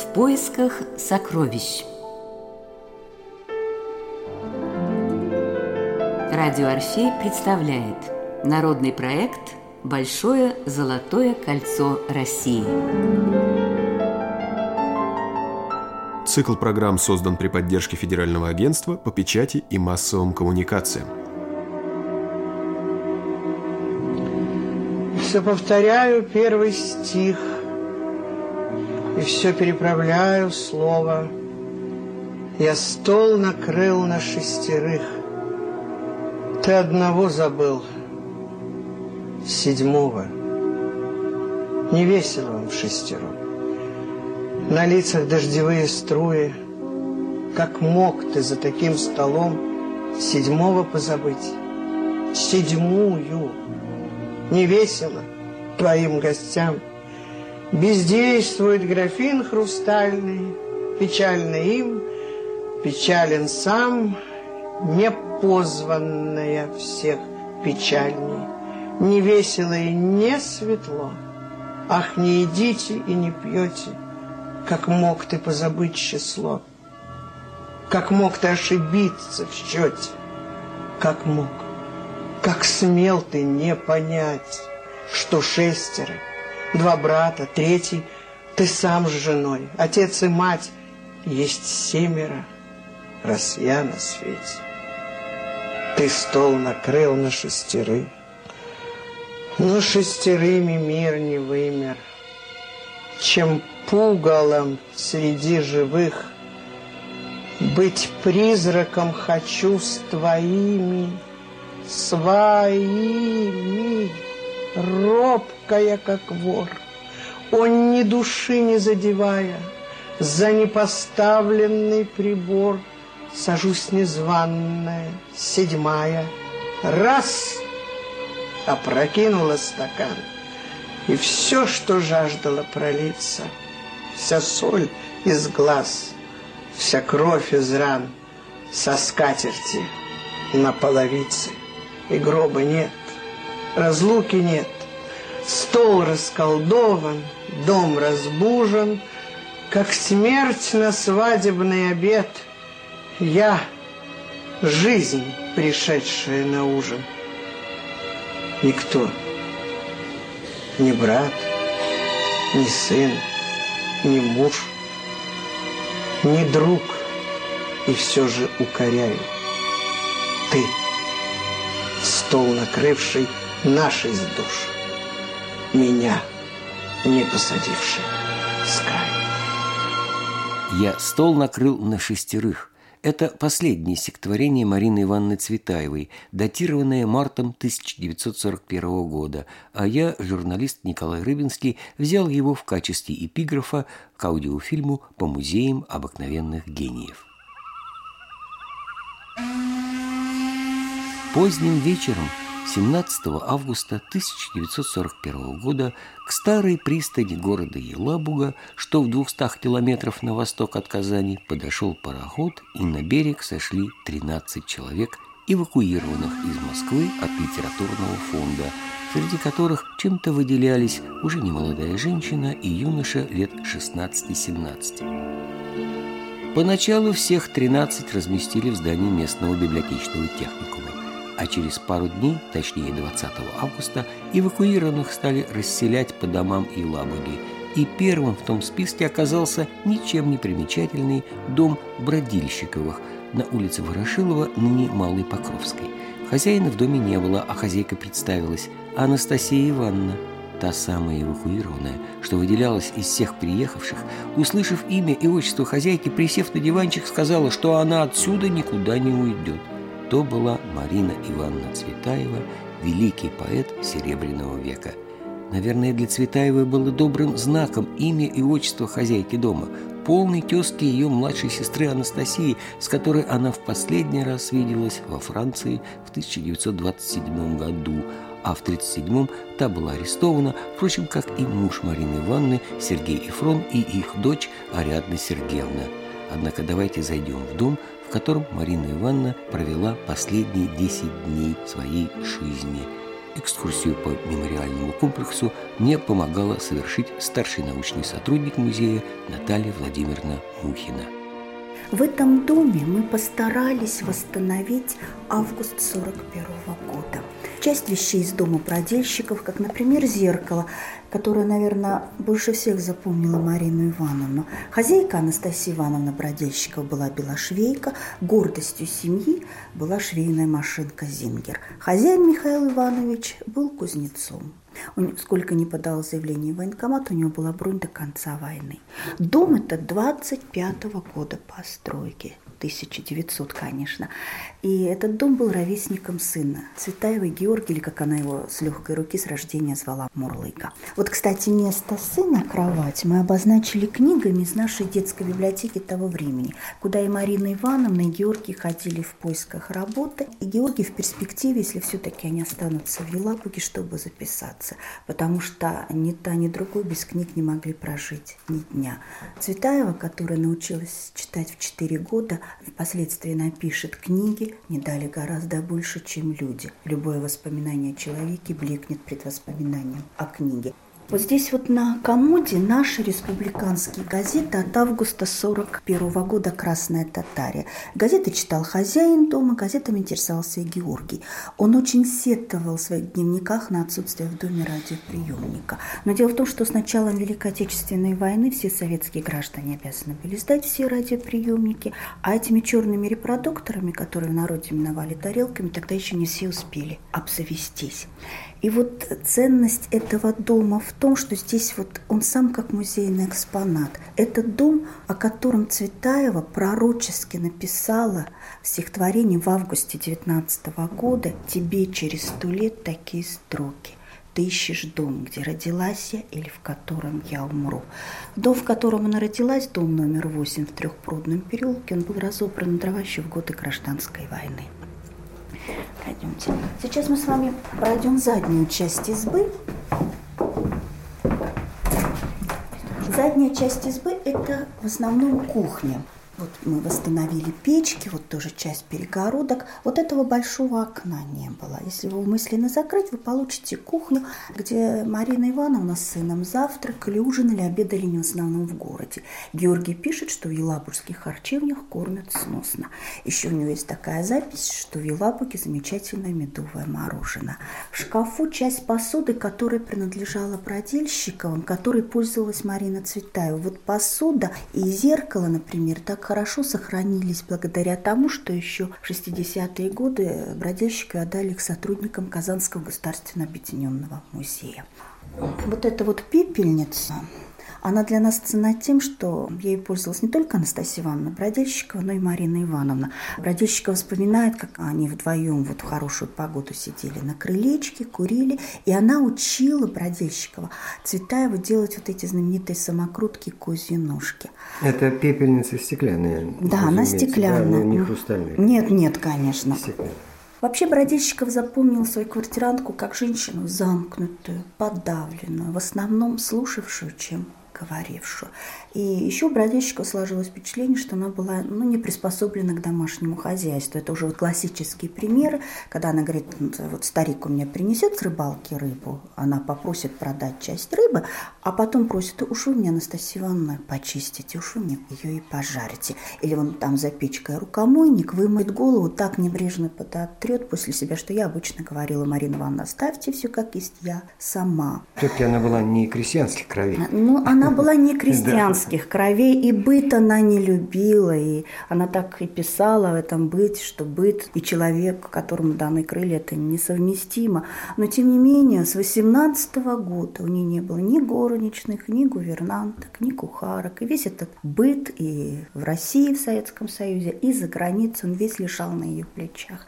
В поисках сокровищ. Радио Орфей представляет народный проект «Большое золотое кольцо России». Цикл программ создан при поддержке Федерального агентства по печати и массовым коммуникациям. Все повторяю первый стих и все переправляю слово. Я стол накрыл на шестерых. Ты одного забыл, седьмого. Не весело он в шестером. На лицах дождевые струи. Как мог ты за таким столом седьмого позабыть? Седьмую. Не весело твоим гостям. Бездействует графин хрустальный, Печально им, печален сам, Непозванная всех печальней. Не весело и не светло. Ах, не едите и не пьете, как мог ты позабыть число? Как мог ты ошибиться в счете? Как мог? Как смел ты не понять, что шестеро, два брата, третий, ты сам с женой, отец и мать, есть семеро, раз я на свете. Ты стол накрыл на шестерых, но шестерыми мир не вымер, чем пугалом среди живых. Быть призраком хочу с твоими, своими, робкая, как вор. Он ни души не задевая, за непоставленный прибор сажусь незваная, седьмая. Раз опрокинула стакан, и все, что жаждало пролиться — вся соль из глаз, вся кровь из ран, со скатерти на половице. И гроба нет, разлуки нет, стол расколдован, дом разбужен, как смерть на свадебный обед. Я — жизнь, пришедшая на ужин. Никто, ни брат, ни сын, ни муж, ни друг, и все же укоряю. Ты, стол накрывший нашей с душ, меня не посадивший с краю. Я стол накрыл на шестерых, это последнее стихотворение Марины Ивановны Цветаевой, датированное мартом 1941 года, а я, журналист Николай Рыбинский, взял его в качестве эпиграфа к аудиофильму «По музеям обыкновенных гениев». Поздним вечером 17 августа 1941 года к старой пристани города Елабуга, что в 200 километров на восток от Казани, подошел пароход, и на берег сошли 13 человек, эвакуированных из Москвы от литературного фонда, среди которых чем-то выделялись уже немолодая женщина и юноша лет 16-17. Поначалу всех 13 разместили в здании местного библиотечного техникума а через пару дней, точнее 20 августа, эвакуированных стали расселять по домам и лабуги. И первым в том списке оказался ничем не примечательный дом Бродильщиковых на улице Ворошилова, ныне Малой Покровской. Хозяина в доме не было, а хозяйка представилась – Анастасия Ивановна – та самая эвакуированная, что выделялась из всех приехавших, услышав имя и отчество хозяйки, присев на диванчик, сказала, что она отсюда никуда не уйдет то была Марина Ивановна Цветаева, великий поэт Серебряного века. Наверное, для Цветаевой было добрым знаком имя и отчество хозяйки дома, полной тезки ее младшей сестры Анастасии, с которой она в последний раз виделась во Франции в 1927 году, а в 1937-м та была арестована, впрочем, как и муж Марины Ивановны Сергей Ифрон и их дочь Ариадна Сергеевна. Однако давайте зайдем в дом, в котором Марина Ивановна провела последние 10 дней своей жизни. экскурсию по мемориальному комплексу мне помогала совершить старший научный сотрудник музея Наталья Владимировна Мухина. В этом доме мы постарались восстановить август 41 года. Часть вещей из дома бродельщиков, как, например, зеркало, которое, наверное, больше всех запомнила Марину Ивановну. Хозяйка Анастасия Ивановна Бродельщиков была белошвейка, гордостью семьи была швейная машинка «Зингер». Хозяин Михаил Иванович был кузнецом. Он сколько не подал заявление в военкомат, у него была бронь до конца войны. Дом это 25-го года постройки. 1900, конечно. И этот дом был ровесником сына Цветаевой Георгия, или как она его с легкой руки с рождения звала Мурлыка. Вот, кстати, место сына, кровать, мы обозначили книгами из нашей детской библиотеки того времени, куда и Марина Ивановна, и Георгий ходили в поисках работы. И Георгий в перспективе, если все-таки они останутся в Елабуге, чтобы записаться, потому что ни та, ни другой без книг не могли прожить ни дня. Цветаева, которая научилась читать в 4 года, впоследствии напишет книги, не дали гораздо больше, чем люди. Любое воспоминание о человеке блекнет пред воспоминанием о книге. Вот здесь вот на комоде наши республиканские газеты от августа 41 года «Красная Татария». Газеты читал хозяин дома, газетами интересовался и Георгий. Он очень сетовал в своих дневниках на отсутствие в доме радиоприемника. Но дело в том, что с началом Великой Отечественной войны все советские граждане обязаны были сдать все радиоприемники, а этими черными репродукторами, которые в народе именовали тарелками, тогда еще не все успели обзавестись. И вот ценность этого дома в том, что здесь вот он сам как музейный экспонат. Это дом, о котором Цветаева пророчески написала в стихотворении в августе 19 года «Тебе через сто лет такие строки». Ты ищешь дом, где родилась я или в котором я умру. Дом, в котором она родилась, дом номер восемь в Трехпрудном переулке, он был разобран на дрова еще в годы гражданской войны. Пройдемте. Сейчас мы с вами пройдем заднюю часть избы. Задняя часть избы – это в основном кухня. Вот мы восстановили печки, вот тоже часть перегородок. Вот этого большого окна не было. Если его мысленно закрыть, вы получите кухню, где Марина Ивановна с сыном завтракали, ужинали, обедали не в основном в городе. Георгий пишет, что в елабужских харчевнях кормят сносно. Еще у него есть такая запись, что в Елабуге замечательное медовое мороженое. В шкафу часть посуды, которая принадлежала бродильщиковым, которой пользовалась Марина Цветаева. Вот посуда и зеркало, например, так хорошо сохранились благодаря тому, что еще в 60-е годы бродильщики отдали их сотрудникам Казанского государственного объединенного музея. Вот эта вот пепельница, она для нас цена тем, что ею пользовалась не только Анастасия Ивановна Бродильщикова, но и Марина Ивановна. Бродильщикова вспоминает, как они вдвоем вот в хорошую погоду сидели на крылечке, курили, и она учила Бродильщикова Цветаева делать вот эти знаменитые самокрутки козьи ножки. Это пепельница стеклянная? Да, она стеклянная. Да, не хрустальная? Нет, нет, конечно. Стеклянная. Вообще Бродильщиков запомнил свою квартирантку как женщину замкнутую, подавленную, в основном слушавшую, чем говорившую. И еще у бродящика сложилось впечатление, что она была ну, не приспособлена к домашнему хозяйству. Это уже вот классические примеры, когда она говорит, вот старик у меня принесет с рыбалки рыбу, она попросит продать часть рыбы, а потом просит, уж вы мне, Анастасия Ивановна, почистите, уж вы мне ее и пожарите. Или вон там за печкой рукомойник вымыть голову, так небрежно подотрет после себя, что я обычно говорила, Марина Ивановна, оставьте все как есть, я сама. Все-таки она была не крестьянских кровей. Ну, она была не крестьянская женских кровей, и быт она не любила, и она так и писала в этом быте, что быт и человек, которому даны крылья, это несовместимо. Но, тем не менее, с 18 -го года у нее не было ни горничных, ни гувернанток, ни кухарок. И весь этот быт и в России, в Советском Союзе, и за границей, он весь лежал на ее плечах.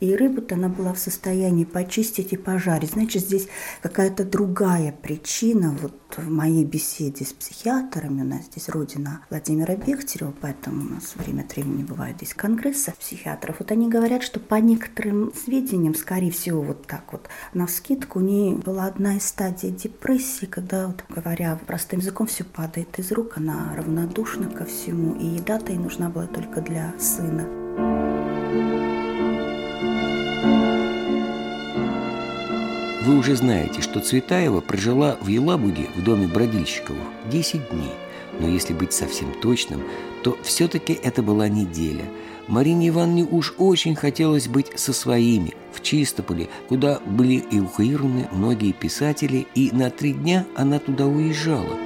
И рыбу-то она была в состоянии почистить и пожарить. Значит, здесь какая-то другая причина. Вот в моей беседе с психиатрами, у нас здесь родина Владимира Бехтерева, поэтому у нас время от времени бывают здесь конгрессы психиатров. Вот они говорят, что по некоторым сведениям, скорее всего, вот так вот, на скидку у нее была одна из стадий депрессии, когда, вот, говоря простым языком, все падает из рук, она равнодушна ко всему, и еда-то ей нужна была только для сына. Вы уже знаете, что Цветаева прожила в Елабуге в доме Бродильщиковых 10 дней. Но если быть совсем точным, то все-таки это была неделя. Марине Ивановне уж очень хотелось быть со своими, в Чистополе, куда были эвакуированы многие писатели, и на три дня она туда уезжала.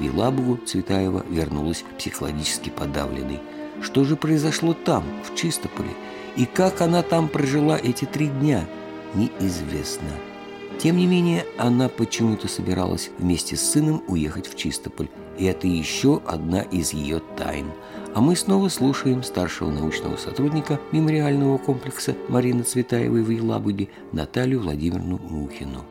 В Елабугу Цветаева вернулась психологически подавленной. Что же произошло там, в Чистополе? И как она там прожила эти три дня, неизвестно. Тем не менее, она почему-то собиралась вместе с сыном уехать в Чистополь. И это еще одна из ее тайн. А мы снова слушаем старшего научного сотрудника мемориального комплекса Марины Цветаевой в Елабуге Наталью Владимировну Мухину.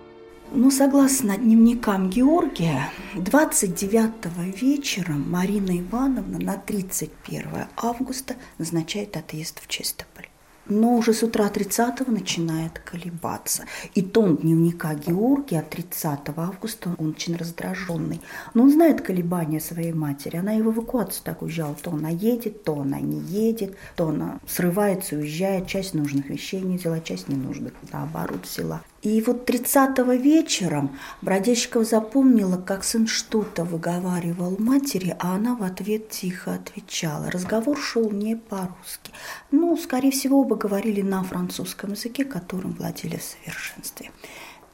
Ну, согласно дневникам Георгия, 29 вечера Марина Ивановна на 31 августа назначает отъезд в Чистополь но уже с утра 30 начинает колебаться. И тон дневника Георгия от 30 августа, он очень раздраженный. Но он знает колебания своей матери. Она и в эвакуацию так уезжала. То она едет, то она не едет, то она срывается, уезжает, часть нужных вещей не взяла, часть ненужных, наоборот, взяла. И вот 30-го вечером Бродящиков запомнила, как сын что-то выговаривал матери, а она в ответ тихо отвечала. Разговор шел не по-русски. Ну, скорее всего, оба говорили на французском языке, которым владели в совершенстве.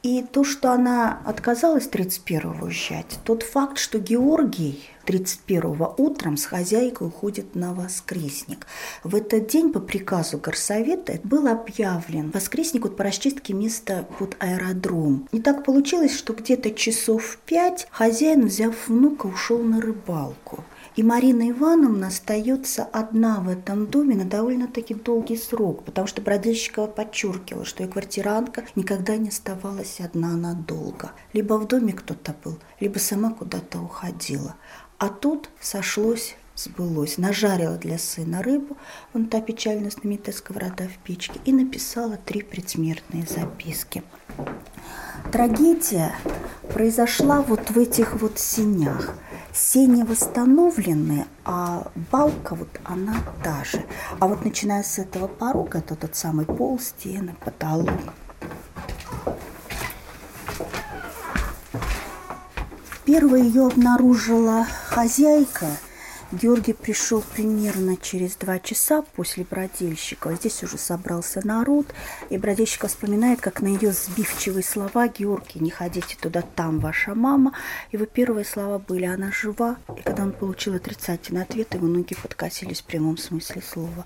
И то, что она отказалась 31-го уезжать, тот факт, что Георгий 31-го утром с хозяйкой уходит на воскресник. В этот день по приказу горсовета был объявлен воскресник вот по расчистке места под аэродром. И так получилось, что где-то часов пять хозяин, взяв внука, ушел на рыбалку. И Марина Ивановна остается одна в этом доме на довольно-таки долгий срок, потому что Бродильщикова подчеркивала, что ее квартирантка никогда не оставалась одна надолго. Либо в доме кто-то был, либо сама куда-то уходила. А тут сошлось сбылось. Нажарила для сына рыбу, вон та печально знаменитая сковорода в печке, и написала три предсмертные записки. Трагедия произошла вот в этих вот синях – Сени восстановлены, а балка вот она та же. А вот начиная с этого порога, это тот самый пол, стены, потолок. Первая ее обнаружила хозяйка – Георгий пришел примерно через два часа после бродильщика. Здесь уже собрался народ, и бродильщик вспоминает, как на ее сбивчивые слова «Георгий, не ходите туда, там ваша мама». Его первые слова были «она жива», и когда он получил отрицательный ответ, его ноги подкосились в прямом смысле слова.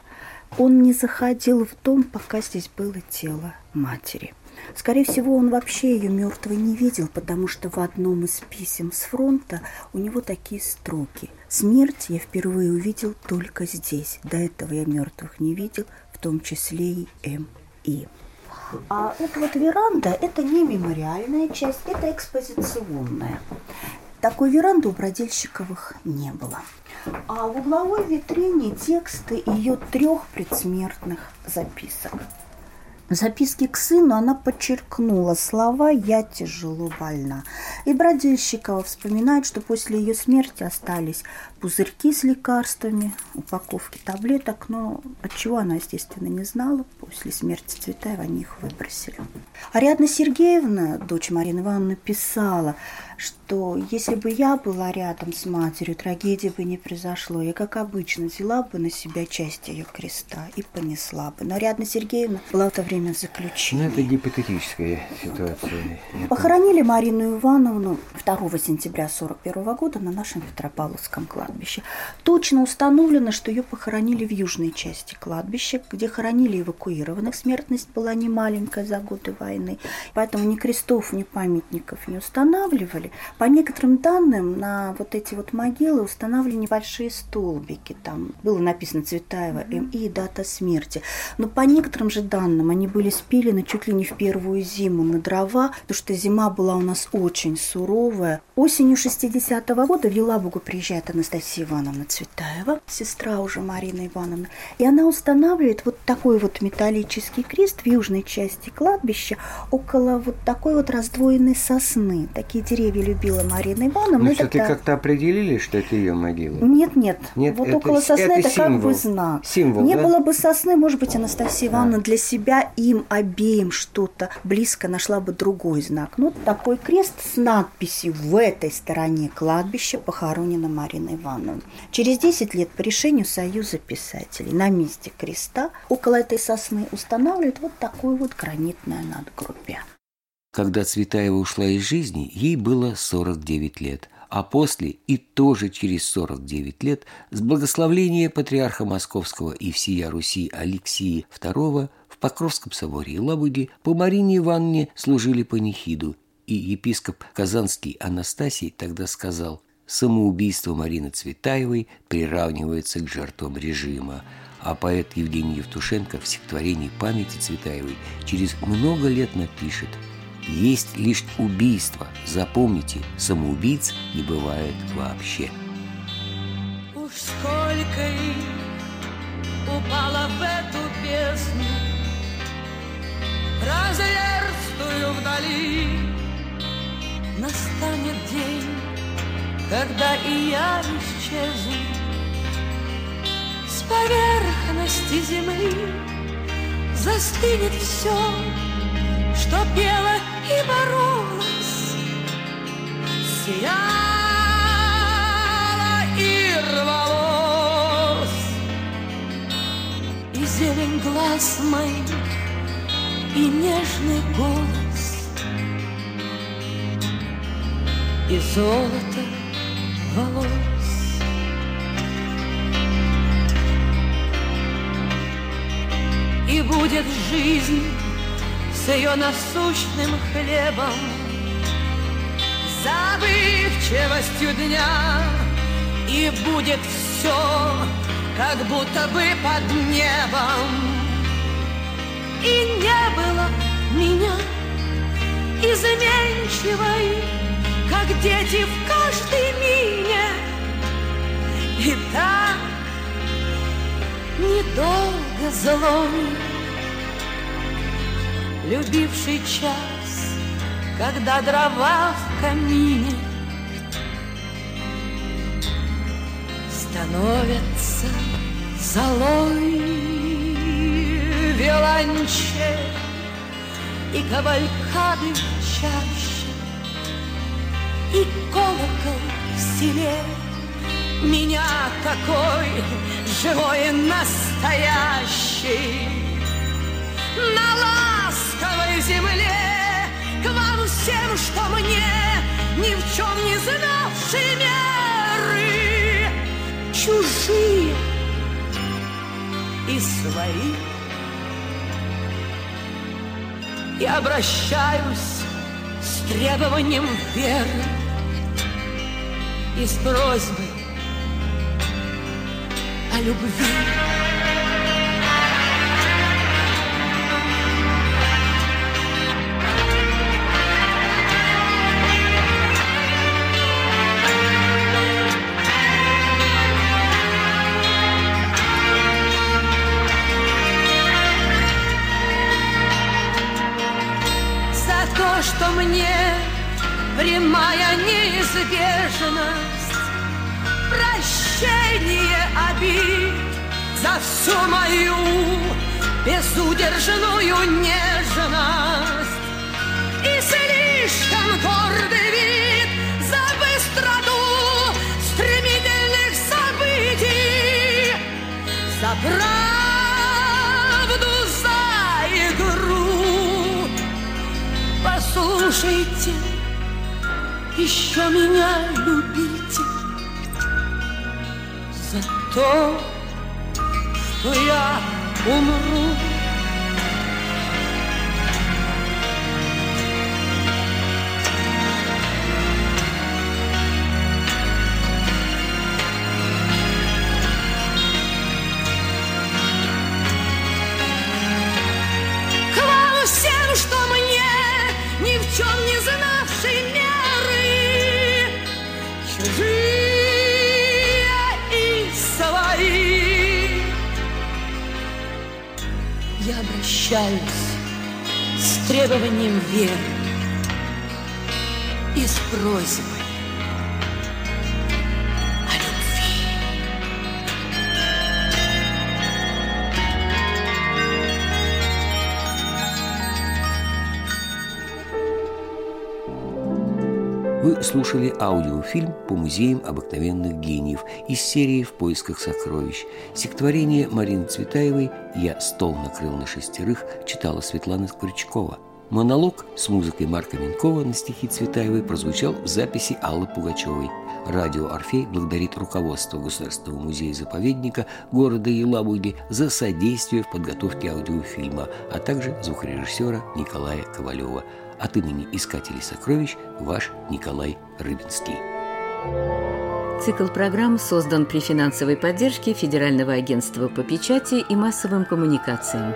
Он не заходил в дом, пока здесь было тело матери. Скорее всего, он вообще ее мертвой не видел, потому что в одном из писем с фронта у него такие строки. «Смерть я впервые увидел только здесь. До этого я мертвых не видел, в том числе и М.И.» А эта вот веранда – это не мемориальная часть, это экспозиционная. Такой веранды у Бродельщиковых не было. А в угловой витрине тексты ее трех предсмертных записок. В записке к сыну она подчеркнула слова «я тяжело больна». И Бродильщикова вспоминает, что после ее смерти остались пузырьки с лекарствами, упаковки таблеток, но от чего она, естественно, не знала. После смерти Цветаева они их выбросили. Ариадна Сергеевна, дочь Марины Ивановны, писала, что если бы я была рядом с матерью, трагедии бы не произошло. Я, как обычно, взяла бы на себя часть ее креста и понесла бы. Но Ариадна Сергеевна была в то время в заключении. Ну, это гипотетическая ситуация. Похоронили Марину Ивановну 2 сентября 1941 года на нашем Петропавловском кладбище. Точно установлено, что ее похоронили в южной части кладбища, где хоронили эвакуированных. Смертность была не маленькая за годы войны. Поэтому ни крестов, ни памятников не устанавливали. По некоторым данным, на вот эти вот могилы устанавливали небольшие столбики. Там было написано Цветаева и дата смерти. Но по некоторым же данным они были спилены чуть ли не в первую зиму на дрова, потому что зима была у нас очень суровая. Осенью 60-го года в Елабугу приезжает Анастасия Ивановна Цветаева, сестра уже Марины Ивановны, и она устанавливает вот такой вот металлический крест в южной части кладбища около вот такой вот раздвоенной сосны. Такие деревья любила Марина Ивановна. Ну, что, ты как-то определили, что это ее могила? Нет, нет. нет вот это, около сосны это, это как бы знак. Символ, Не да? было бы сосны, может быть, Анастасия Ивановна а. для себя им обеим что-то близко, нашла бы другой знак. Ну, такой крест с надписью «В этой стороне кладбища похоронена Марина Ивановна». Через 10 лет по решению Союза писателей на месте креста около этой сосны устанавливают вот такое вот гранитное надгробие. Когда Цветаева ушла из жизни, ей было 49 лет, а после и тоже через 49 лет с благословления патриарха Московского и всея Руси Алексии II в Покровском соборе и Лабуге по Марине Ивановне служили панихиду, и епископ Казанский Анастасий тогда сказал «Самоубийство Марины Цветаевой приравнивается к жертвам режима», а поэт Евгений Евтушенко в стихотворении памяти Цветаевой через много лет напишет – есть лишь убийство. Запомните, самоубийц не бывает вообще. Уж сколько их упало в эту бездну, Разверстую вдали, Настанет день, когда и я исчезну. С поверхности земли Застынет все, что пело и боролась, сияла и рвалась, и зелень глаз моих, и нежный голос, и золото волос. И будет жизнь с ее насущным хлебом, забывчивостью дня, и будет все, как будто бы под небом. И не было меня изменчивой, как дети в каждой мине. И так недолго злой любивший час, когда дрова в камине становятся золой виолончель и кавалькады чаще, и колокол в селе. Меня такой живой настоящий. На ласковой земле К вам всем, что мне ни в чем не знавшие меры. Чужие и свои. И обращаюсь с требованием веры И с просьбой о любви. Правду, за игру. Послушайте, еще меня любите за то, что я умру. Обращаюсь с требованием веры и с просьбой Вы слушали аудиофильм по музеям обыкновенных гениев из серии «В поисках сокровищ». Стихотворение Марины Цветаевой «Я стол накрыл на шестерых» читала Светлана Крючкова. Монолог с музыкой Марка Минкова на стихи Цветаевой прозвучал в записи Аллы Пугачевой. Радио «Орфей» благодарит руководство Государственного музея-заповедника города Елабуги за содействие в подготовке аудиофильма, а также звукорежиссера Николая Ковалева. От имени искателей сокровищ ваш Николай Рыбинский. Цикл программ создан при финансовой поддержке Федерального агентства по печати и массовым коммуникациям.